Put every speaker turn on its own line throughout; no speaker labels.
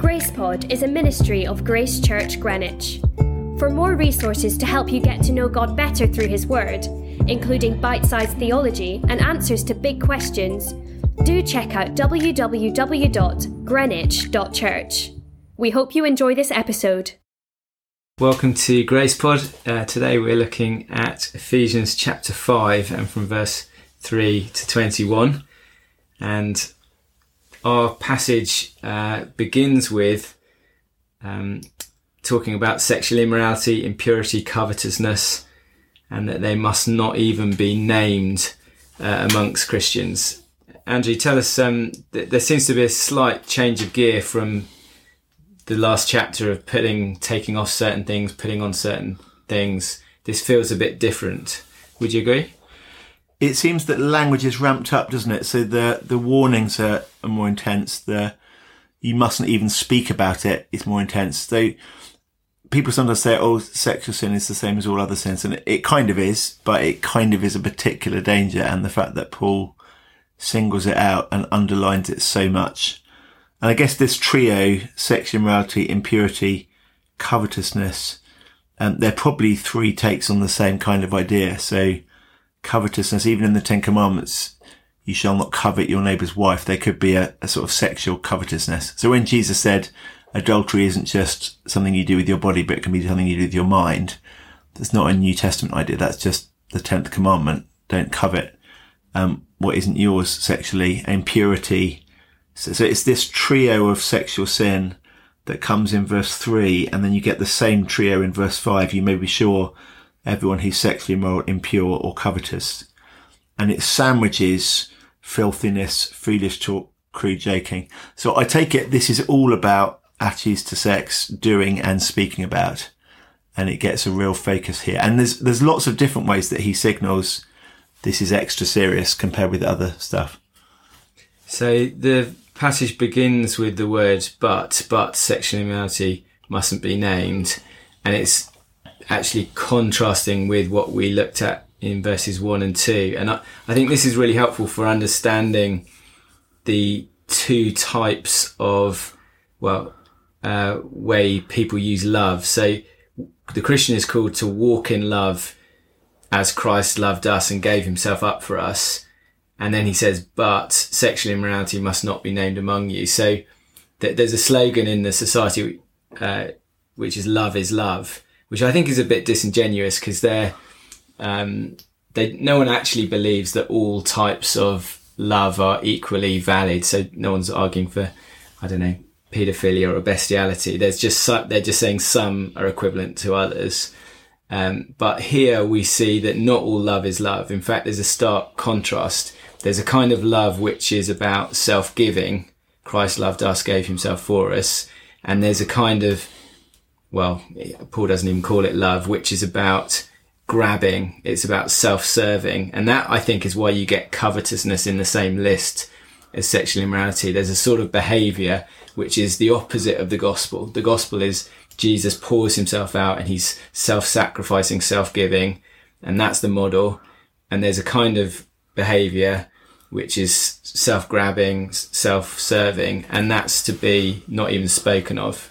GracePod is a ministry of Grace Church Greenwich. For more resources to help you get to know God better through His Word, including bite sized theology and answers to big questions, do check out www.greenwich.church. We hope you enjoy this episode.
Welcome to GracePod. Uh, today we're looking at Ephesians chapter 5 and from verse 3 to 21. And our passage uh, begins with um, talking about sexual immorality, impurity, covetousness, and that they must not even be named uh, amongst Christians. Andrew, tell us, um, th- there seems to be a slight change of gear from the last chapter of putting, taking off certain things, putting on certain things. This feels a bit different. Would you agree?
It seems that language is ramped up, doesn't it? So the the warnings are, are more intense. The you mustn't even speak about it is more intense. So people sometimes say, "Oh, sexual sin is the same as all other sins," and it kind of is, but it kind of is a particular danger. And the fact that Paul singles it out and underlines it so much, and I guess this trio: sexual immorality, impurity, covetousness. Um, they're probably three takes on the same kind of idea. So covetousness, even in the Ten Commandments, you shall not covet your neighbour's wife. There could be a, a, sort of sexual covetousness. So when Jesus said adultery isn't just something you do with your body, but it can be something you do with your mind, that's not a New Testament idea. That's just the tenth commandment. Don't covet um, what isn't yours sexually. Impurity. So, so it's this trio of sexual sin that comes in verse three, and then you get the same trio in verse five. You may be sure everyone who's sexually immoral, impure, or covetous. And it sandwiches filthiness, foolish talk, crude joking. So I take it this is all about attitudes to sex, doing and speaking about. And it gets a real focus here. And there's, there's lots of different ways that he signals this is extra serious compared with other stuff.
So the passage begins with the words but, but sexual immorality mustn't be named. And it's actually contrasting with what we looked at in verses one and two. And I, I think this is really helpful for understanding the two types of, well, uh, way people use love. So the Christian is called to walk in love as Christ loved us and gave himself up for us. And then he says, but sexual immorality must not be named among you. So th- there's a slogan in the society, uh, which is love is love which I think is a bit disingenuous because they're um, they no one actually believes that all types of love are equally valid. So no one's arguing for I don't know paedophilia or bestiality. There's just some, they're just saying some are equivalent to others. Um, but here we see that not all love is love. In fact, there's a stark contrast. There's a kind of love which is about self-giving. Christ loved us, gave himself for us. And there's a kind of well, Paul doesn't even call it love, which is about grabbing. It's about self-serving. And that I think is why you get covetousness in the same list as sexual immorality. There's a sort of behavior which is the opposite of the gospel. The gospel is Jesus pours himself out and he's self-sacrificing, self-giving. And that's the model. And there's a kind of behavior which is self-grabbing, self-serving. And that's to be not even spoken of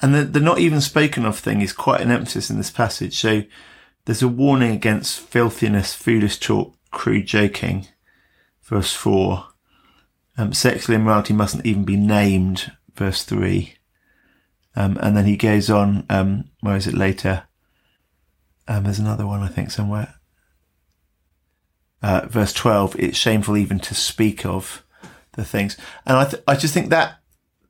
and the, the not even spoken of thing is quite an emphasis in this passage. So there's a warning against filthiness, foolish talk, crude joking. Verse four. Um, sexual immorality mustn't even be named. Verse three. Um, and then he goes on, um, where is it later? Um, there's another one, I think, somewhere. Uh, verse 12, it's shameful even to speak of the things. And I, th- I just think that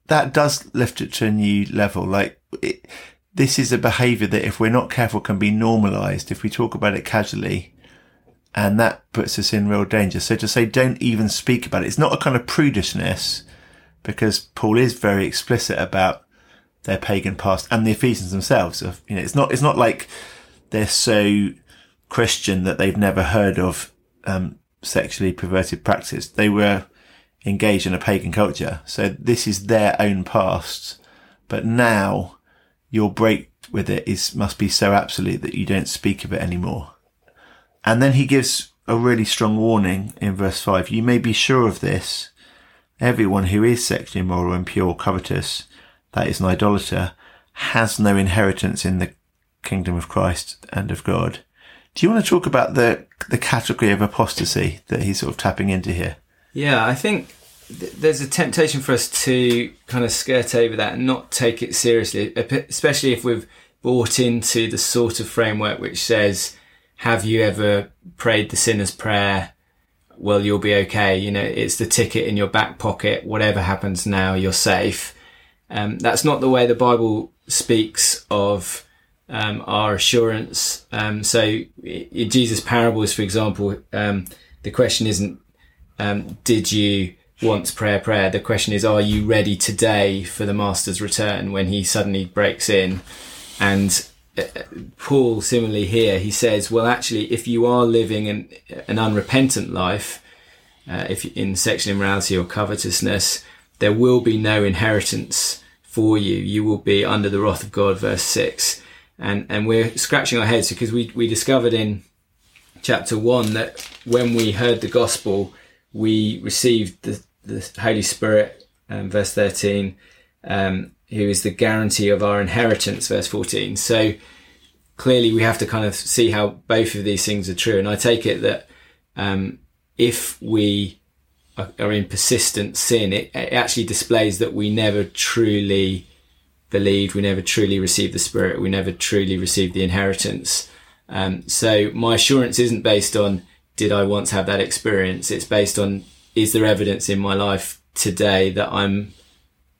that does lift it to a new level. Like it, this is a behavior that if we're not careful can be normalized if we talk about it casually. And that puts us in real danger. So to say, don't even speak about it. It's not a kind of prudishness because Paul is very explicit about their pagan past and the Ephesians themselves. Of, you know, it's not, it's not like they're so Christian that they've never heard of, um, sexually perverted practice. They were, engaged in a pagan culture. So this is their own past. But now your break with it is, must be so absolute that you don't speak of it anymore. And then he gives a really strong warning in verse 5. You may be sure of this. Everyone who is sexually immoral, impure, covetous, that is an idolater, has no inheritance in the kingdom of Christ and of God. Do you want to talk about the the category of apostasy that he's sort of tapping into here?
Yeah, I think th- there's a temptation for us to kind of skirt over that and not take it seriously, especially if we've bought into the sort of framework which says, "Have you ever prayed the sinner's prayer?" Well, you'll be okay. You know, it's the ticket in your back pocket. Whatever happens now, you're safe. Um, that's not the way the Bible speaks of um, our assurance. Um, so in Jesus' parables, for example, um, the question isn't, um, did you once prayer prayer? The question is, are you ready today for the master's return when he suddenly breaks in? And uh, Paul, similarly here, he says, well, actually, if you are living an, an unrepentant life, uh, if in sexual immorality or covetousness, there will be no inheritance for you. You will be under the wrath of God, verse six and and we're scratching our heads because we we discovered in chapter one that when we heard the gospel, we received the the Holy Spirit, um, verse thirteen, um, who is the guarantee of our inheritance, verse fourteen. So clearly, we have to kind of see how both of these things are true, and I take it that um, if we are in persistent sin, it, it actually displays that we never truly believed. We never truly received the Spirit. We never truly received the inheritance. Um, so my assurance isn't based on did I once have that experience. It's based on is there evidence in my life today that I'm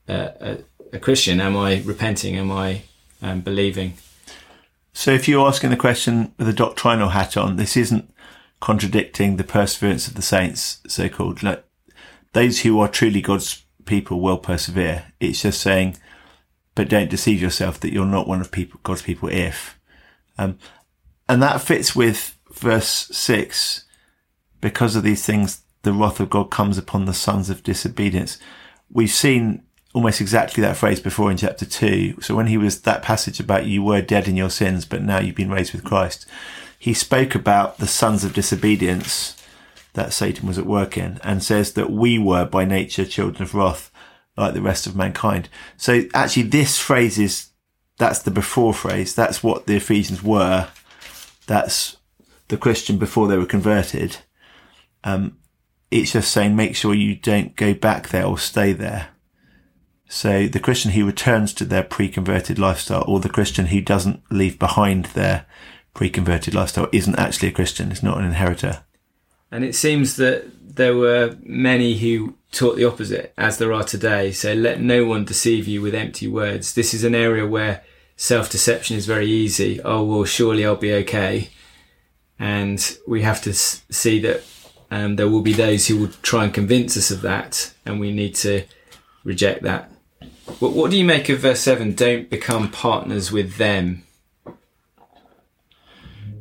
a, a, a Christian? Am I repenting? Am I um, believing?
So if you're asking the question with a doctrinal hat on, this isn't contradicting the perseverance of the saints, so called. Like, those who are truly God's people will persevere. It's just saying but don't deceive yourself that you're not one of people, God's people if. Um, and that fits with verse six. Because of these things, the wrath of God comes upon the sons of disobedience. We've seen almost exactly that phrase before in chapter two. So when he was that passage about you were dead in your sins, but now you've been raised with Christ, he spoke about the sons of disobedience that Satan was at work in and says that we were by nature children of wrath like the rest of mankind. So actually this phrase is, that's the before phrase. That's what the Ephesians were. That's the Christian before they were converted. Um, it's just saying make sure you don't go back there or stay there. So the Christian who returns to their pre-converted lifestyle or the Christian who doesn't leave behind their pre-converted lifestyle isn't actually a Christian. It's not an inheritor.
And it seems that there were many who taught the opposite, as there are today. So let no one deceive you with empty words. This is an area where self deception is very easy. Oh, well, surely I'll be okay. And we have to see that um, there will be those who will try and convince us of that, and we need to reject that. What, what do you make of verse 7? Don't become partners with them.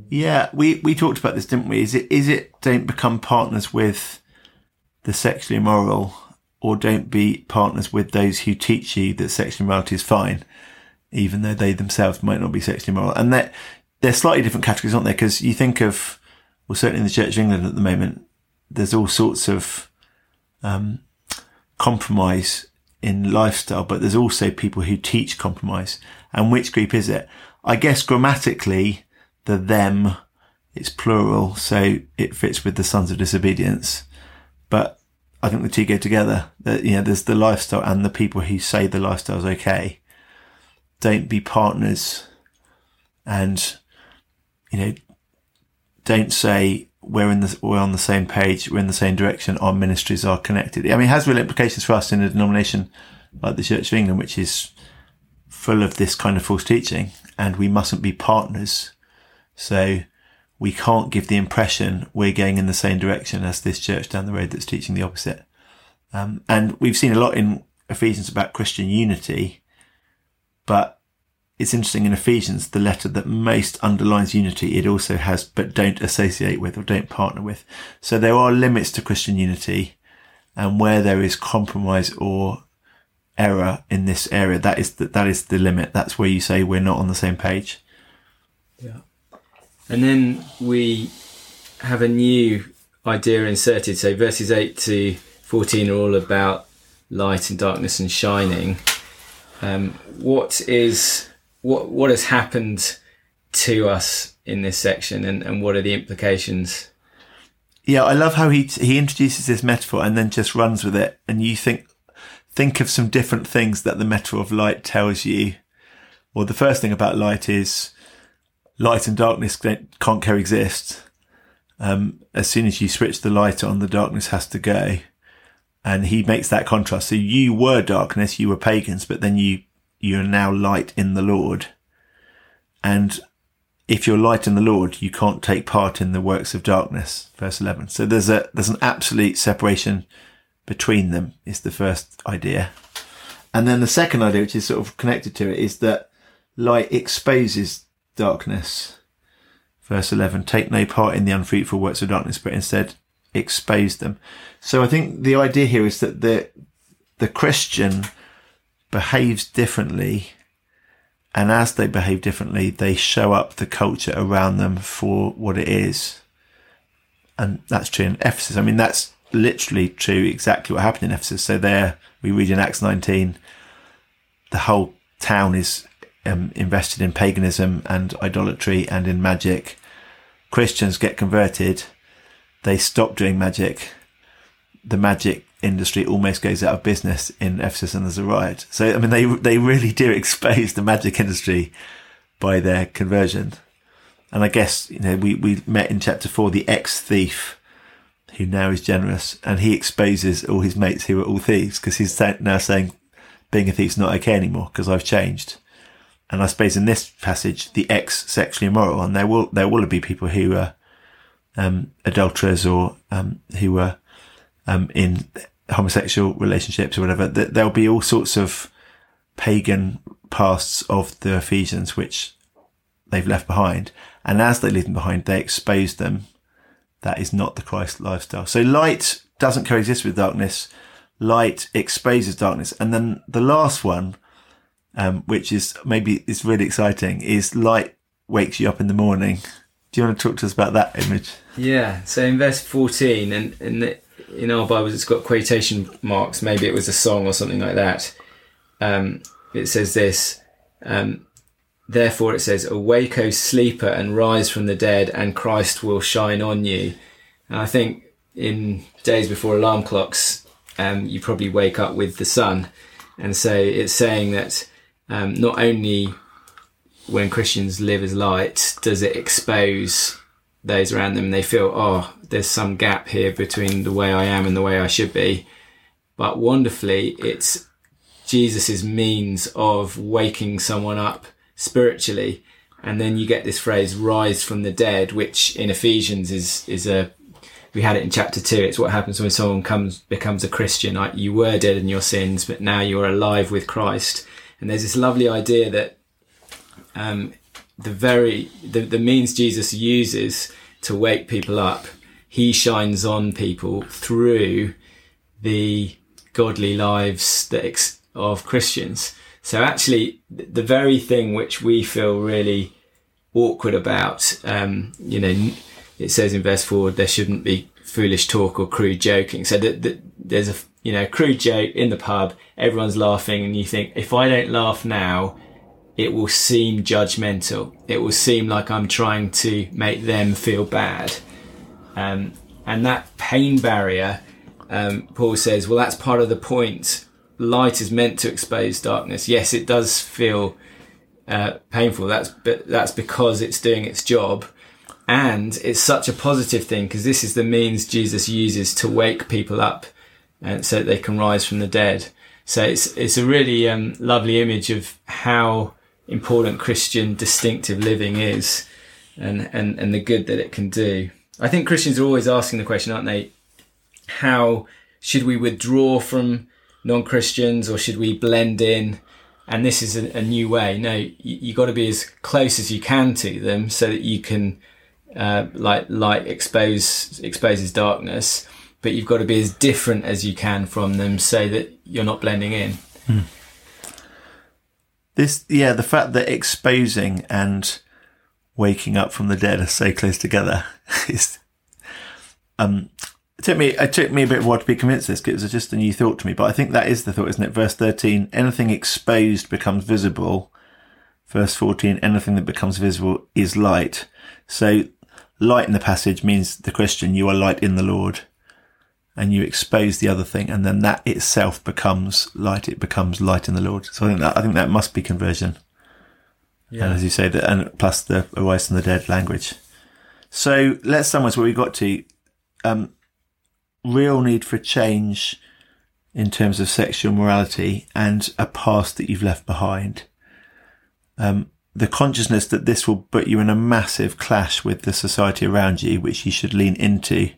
Yeah, we, we talked about this, didn't we? Is it is it don't become partners with the sexually immoral or don't be partners with those who teach you that sexual immorality is fine, even though they themselves might not be sexually immoral. And they're, they're slightly different categories, aren't they? Because you think of, well, certainly in the Church of England at the moment, there's all sorts of, um, compromise in lifestyle, but there's also people who teach compromise. And which group is it? I guess grammatically, the them, it's plural, so it fits with the sons of disobedience. But I think the two go together. That you know, there's the lifestyle and the people who say the lifestyle is okay. Don't be partners, and you know, don't say we're in the we're on the same page, we're in the same direction, our ministries are connected. I mean, it has real implications for us in a denomination like the Church of England, which is full of this kind of false teaching, and we mustn't be partners. So we can't give the impression we're going in the same direction as this church down the road that's teaching the opposite. Um, and we've seen a lot in Ephesians about Christian unity, but it's interesting in Ephesians, the letter that most underlines unity, it also has, but don't associate with or don't partner with. So there are limits to Christian unity. And where there is compromise or error in this area, that is the, that is the limit. That's where you say we're not on the same page.
Yeah. And then we have a new idea inserted. So verses 8 to 14 are all about light and darkness and shining. Um, what is what what has happened to us in this section, and, and what are the implications?
Yeah, I love how he he introduces this metaphor and then just runs with it, and you think think of some different things that the metaphor of light tells you. Well, the first thing about light is light and darkness can't coexist. Um, as soon as you switch the light on, the darkness has to go. And he makes that contrast. So you were darkness, you were pagans, but then you, you are now light in the Lord. And if you're light in the Lord, you can't take part in the works of darkness. Verse 11. So there's a, there's an absolute separation between them is the first idea. And then the second idea, which is sort of connected to it, is that light exposes darkness. Verse 11, take no part in the unfruitful works of darkness, but instead expose them. So I think the idea here is that the, the Christian behaves differently. And as they behave differently, they show up the culture around them for what it is. And that's true in Ephesus. I mean, that's literally true exactly what happened in Ephesus. So there we read in Acts 19, the whole town is um, invested in paganism and idolatry and in magic. Christians get converted. They stop doing magic. The magic industry almost goes out of business in Ephesus and there's a riot. So, I mean, they, they really do expose the magic industry by their conversion. And I guess, you know, we, we met in chapter four, the ex thief who now is generous and he exposes all his mates who are all thieves because he's now saying being a thief's not okay anymore because I've changed. And I suppose in this passage, the ex sexually immoral, and there will there will be people who are um, adulterers or um, who are um, in homosexual relationships or whatever. There'll be all sorts of pagan pasts of the Ephesians which they've left behind, and as they leave them behind, they expose them. That is not the Christ lifestyle. So light doesn't coexist with darkness. Light exposes darkness, and then the last one um, which is maybe is really exciting, is light wakes you up in the morning. Do you want to talk to us about that image?
Yeah. So in verse 14, and, and in our Bibles it's got quotation marks. Maybe it was a song or something like that. Um, it says this. Um, Therefore, it says, Awake, O sleeper, and rise from the dead, and Christ will shine on you. And I think in days before alarm clocks, um, you probably wake up with the sun. And so it's saying that um, not only when Christians live as light does it expose those around them and they feel, oh, there's some gap here between the way I am and the way I should be. But wonderfully, it's Jesus's means of waking someone up spiritually. And then you get this phrase, rise from the dead, which in Ephesians is, is a, we had it in chapter two. It's what happens when someone comes, becomes a Christian. Like you were dead in your sins, but now you're alive with Christ. And there's this lovely idea that um, the very the, the means Jesus uses to wake people up, he shines on people through the godly lives of Christians. So actually, the very thing which we feel really awkward about, um, you know, it says in verse four, there shouldn't be foolish talk or crude joking. So that, that there's a, you know, crude joke in the pub, everyone's laughing and you think, if I don't laugh now, it will seem judgmental. It will seem like I'm trying to make them feel bad. Um, and that pain barrier, um, Paul says, well, that's part of the point. Light is meant to expose darkness. Yes, it does feel uh, painful. That's but that's because it's doing its job, and it's such a positive thing because this is the means Jesus uses to wake people up and so they can rise from the dead. So it's it's a really um, lovely image of how important Christian distinctive living is, and, and and the good that it can do. I think Christians are always asking the question, aren't they? How should we withdraw from non-Christians, or should we blend in? And this is a, a new way. No, you, you got to be as close as you can to them, so that you can, uh, like light expose exposes darkness but you've got to be as different as you can from them so that you're not blending in. Hmm.
This, yeah, the fact that exposing and waking up from the dead are so close together um, it took me it took me a bit of while to be convinced this because it was just a new thought to me. But I think that is the thought, isn't it? Verse thirteen: anything exposed becomes visible. Verse fourteen: anything that becomes visible is light. So, light in the passage means the Christian, you are light in the Lord, and you expose the other thing, and then that itself becomes light. It becomes light in the Lord. So I think that I think that must be conversion.
Yeah.
And as you say, that and plus the arise from the dead language. So let's summarize what we got to. Um, real need for change in terms of sexual morality and a past that you've left behind. Um, the consciousness that this will put you in a massive clash with the society around you, which you should lean into,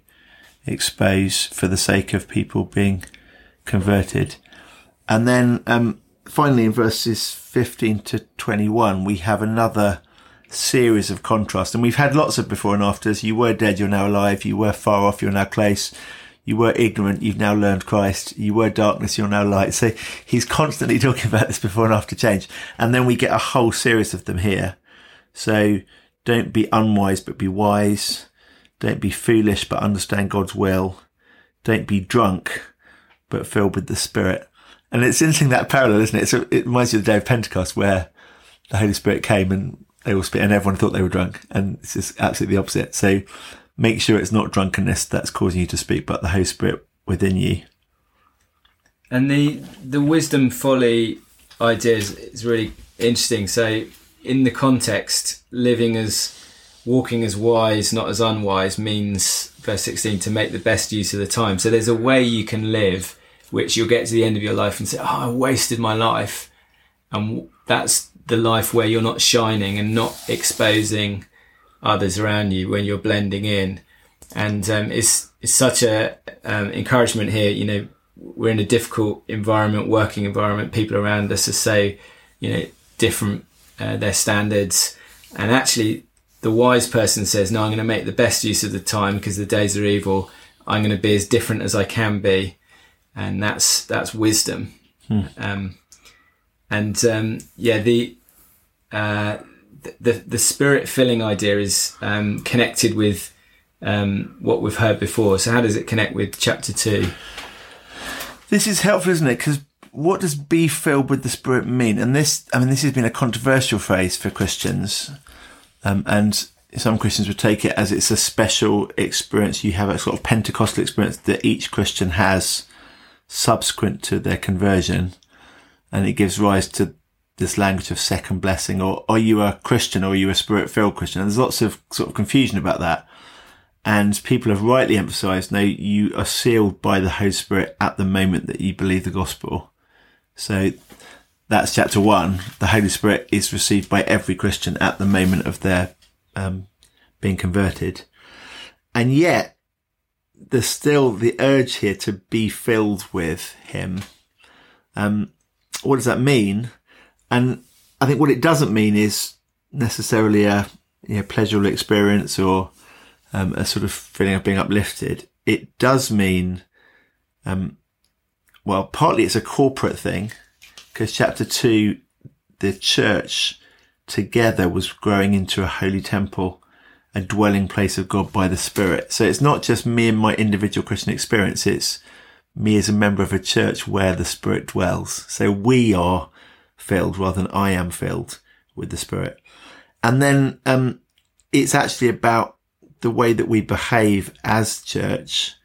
expose for the sake of people being converted. And then, um, finally in verses 15 to 21, we have another series of contrast. And we've had lots of before and afters. You were dead, you're now alive. You were far off, you're now close. You were ignorant, you've now learned Christ. You were darkness, you're now light. So he's constantly talking about this before and after change. And then we get a whole series of them here. So don't be unwise, but be wise. Don't be foolish, but understand God's will. Don't be drunk, but filled with the Spirit. And it's interesting that parallel, isn't it? So it reminds you of the day of Pentecost where the Holy Spirit came and they all spit and everyone thought they were drunk. And it's just absolutely the opposite. So make sure it's not drunkenness that's causing you to speak, but the Holy Spirit within you.
And the the wisdom folly idea is, is really interesting. So in the context, living as walking as wise, not as unwise, means verse sixteen to make the best use of the time. So there's a way you can live, which you'll get to the end of your life and say, "Oh, I wasted my life," and that's the life where you're not shining and not exposing others around you when you're blending in. And um, it's it's such a um, encouragement here. You know, we're in a difficult environment, working environment. People around us are so, you know, different uh, their standards, and actually, the wise person says, "No, I'm going to make the best use of the time because the days are evil. I'm going to be as different as I can be," and that's that's wisdom.
Hmm.
Um, and um, yeah, the uh, the the spirit filling idea is um, connected with um, what we've heard before. So how does it connect with chapter two?
This is helpful, isn't it? Because what does be filled with the Spirit mean? And this, I mean, this has been a controversial phrase for Christians. Um, and some Christians would take it as it's a special experience. You have a sort of Pentecostal experience that each Christian has subsequent to their conversion. And it gives rise to this language of second blessing or are you a Christian or are you a spirit filled Christian? And there's lots of sort of confusion about that. And people have rightly emphasized, no, you are sealed by the Holy Spirit at the moment that you believe the gospel. So that's chapter one. The Holy Spirit is received by every Christian at the moment of their um, being converted. And yet there's still the urge here to be filled with him. Um, what does that mean? And I think what it doesn't mean is necessarily a you know, pleasurable experience or um, a sort of feeling of being uplifted. It does mean, um, well, partly it's a corporate thing because chapter two, the church together was growing into a holy temple, a dwelling place of God by the Spirit. So it's not just me and my individual Christian experience. It's me as a member of a church where the Spirit dwells. So we are filled rather than I am filled with the Spirit. And then, um, it's actually about the way that we behave as church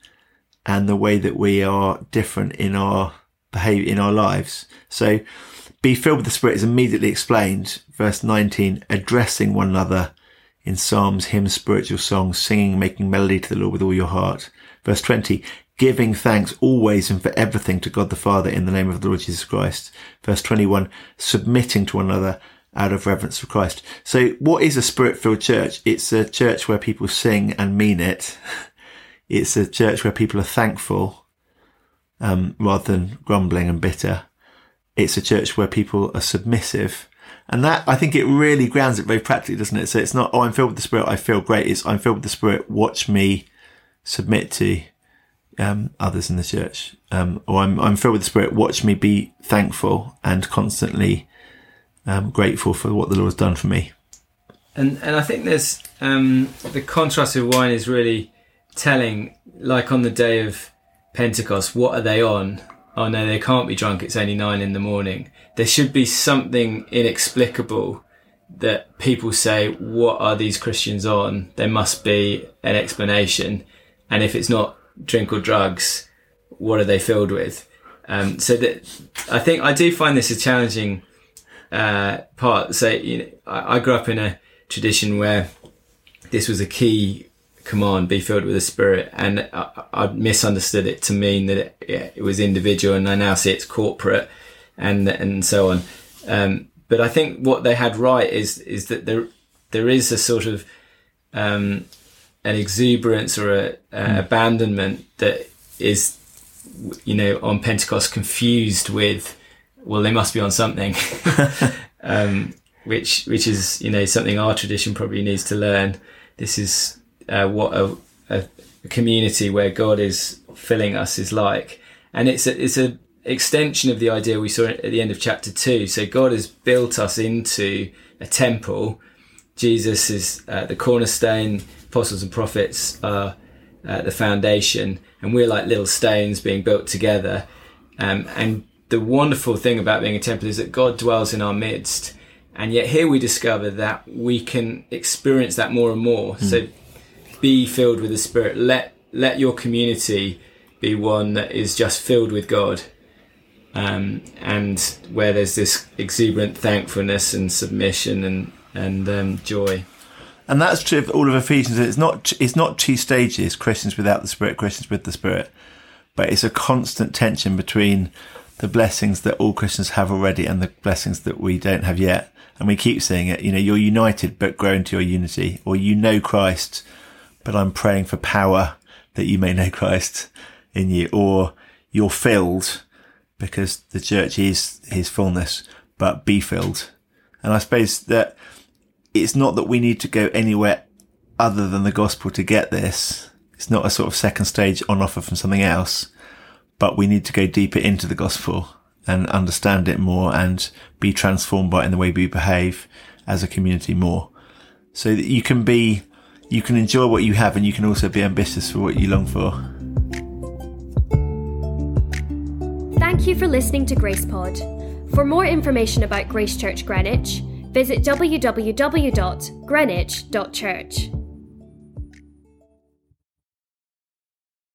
and the way that we are different in our behavior in our lives. So be filled with the Spirit is immediately explained. Verse 19, addressing one another in psalms, hymns, spiritual songs, singing, making melody to the Lord with all your heart. Verse 20, giving thanks always and for everything to God the Father in the name of the Lord Jesus Christ. Verse 21, submitting to one another out of reverence for Christ. So what is a spirit filled church? It's a church where people sing and mean it. It's a church where people are thankful, um, rather than grumbling and bitter. It's a church where people are submissive. And that, I think it really grounds it very practically, doesn't it? So it's not, oh, I'm filled with the Spirit, I feel great. It's, I'm filled with the Spirit, watch me submit to, um, others in the church. Um, or I'm, I'm filled with the Spirit, watch me be thankful and constantly, um, grateful for what the Lord has done for me.
And and I think there's um, the contrast with wine is really telling, like on the day of Pentecost, what are they on? Oh no, they can't be drunk. It's only nine in the morning. There should be something inexplicable that people say, what are these Christians on? There must be an explanation. And if it's not drink or drugs, what are they filled with? Um, so that I think I do find this a challenging uh, part. So you know, I, I, grew up in a tradition where this was a key command: be filled with the Spirit, and I, I misunderstood it to mean that it, yeah, it, was individual, and I now see it's corporate, and and so on. Um, but I think what they had right is is that there there is a sort of um, an exuberance or a, a mm. abandonment that is you know, on Pentecost confused with, well, they must be on something, um, which which is you know something our tradition probably needs to learn. This is uh, what a, a, community where God is filling us is like, and it's a it's a extension of the idea we saw at the end of chapter two. So God has built us into a temple. Jesus is uh, the cornerstone. Apostles and prophets are uh, the foundation, and we're like little stones being built together. Um, and the wonderful thing about being a temple is that God dwells in our midst. And yet here we discover that we can experience that more and more. Mm. So be filled with the Spirit. Let let your community be one that is just filled with God. Um, and where there's this exuberant thankfulness and submission and and um, joy
and that's true of all of Ephesians. It's not it's not two stages: Christians without the Spirit, Christians with the Spirit. But it's a constant tension between the blessings that all Christians have already and the blessings that we don't have yet. And we keep saying it. You know, you're united, but grow into your unity, or you know Christ, but I'm praying for power that you may know Christ in you, or you're filled because the church is His fullness, but be filled. And I suppose that it's not that we need to go anywhere other than the gospel to get this. It's not a sort of second stage on offer from something else, but we need to go deeper into the gospel and understand it more and be transformed by it in the way we behave as a community more. So that you can be, you can enjoy what you have and you can also be ambitious for what you long for.
Thank you for listening to GracePod. For more information about Grace Church Greenwich, visit www.greenwich.church.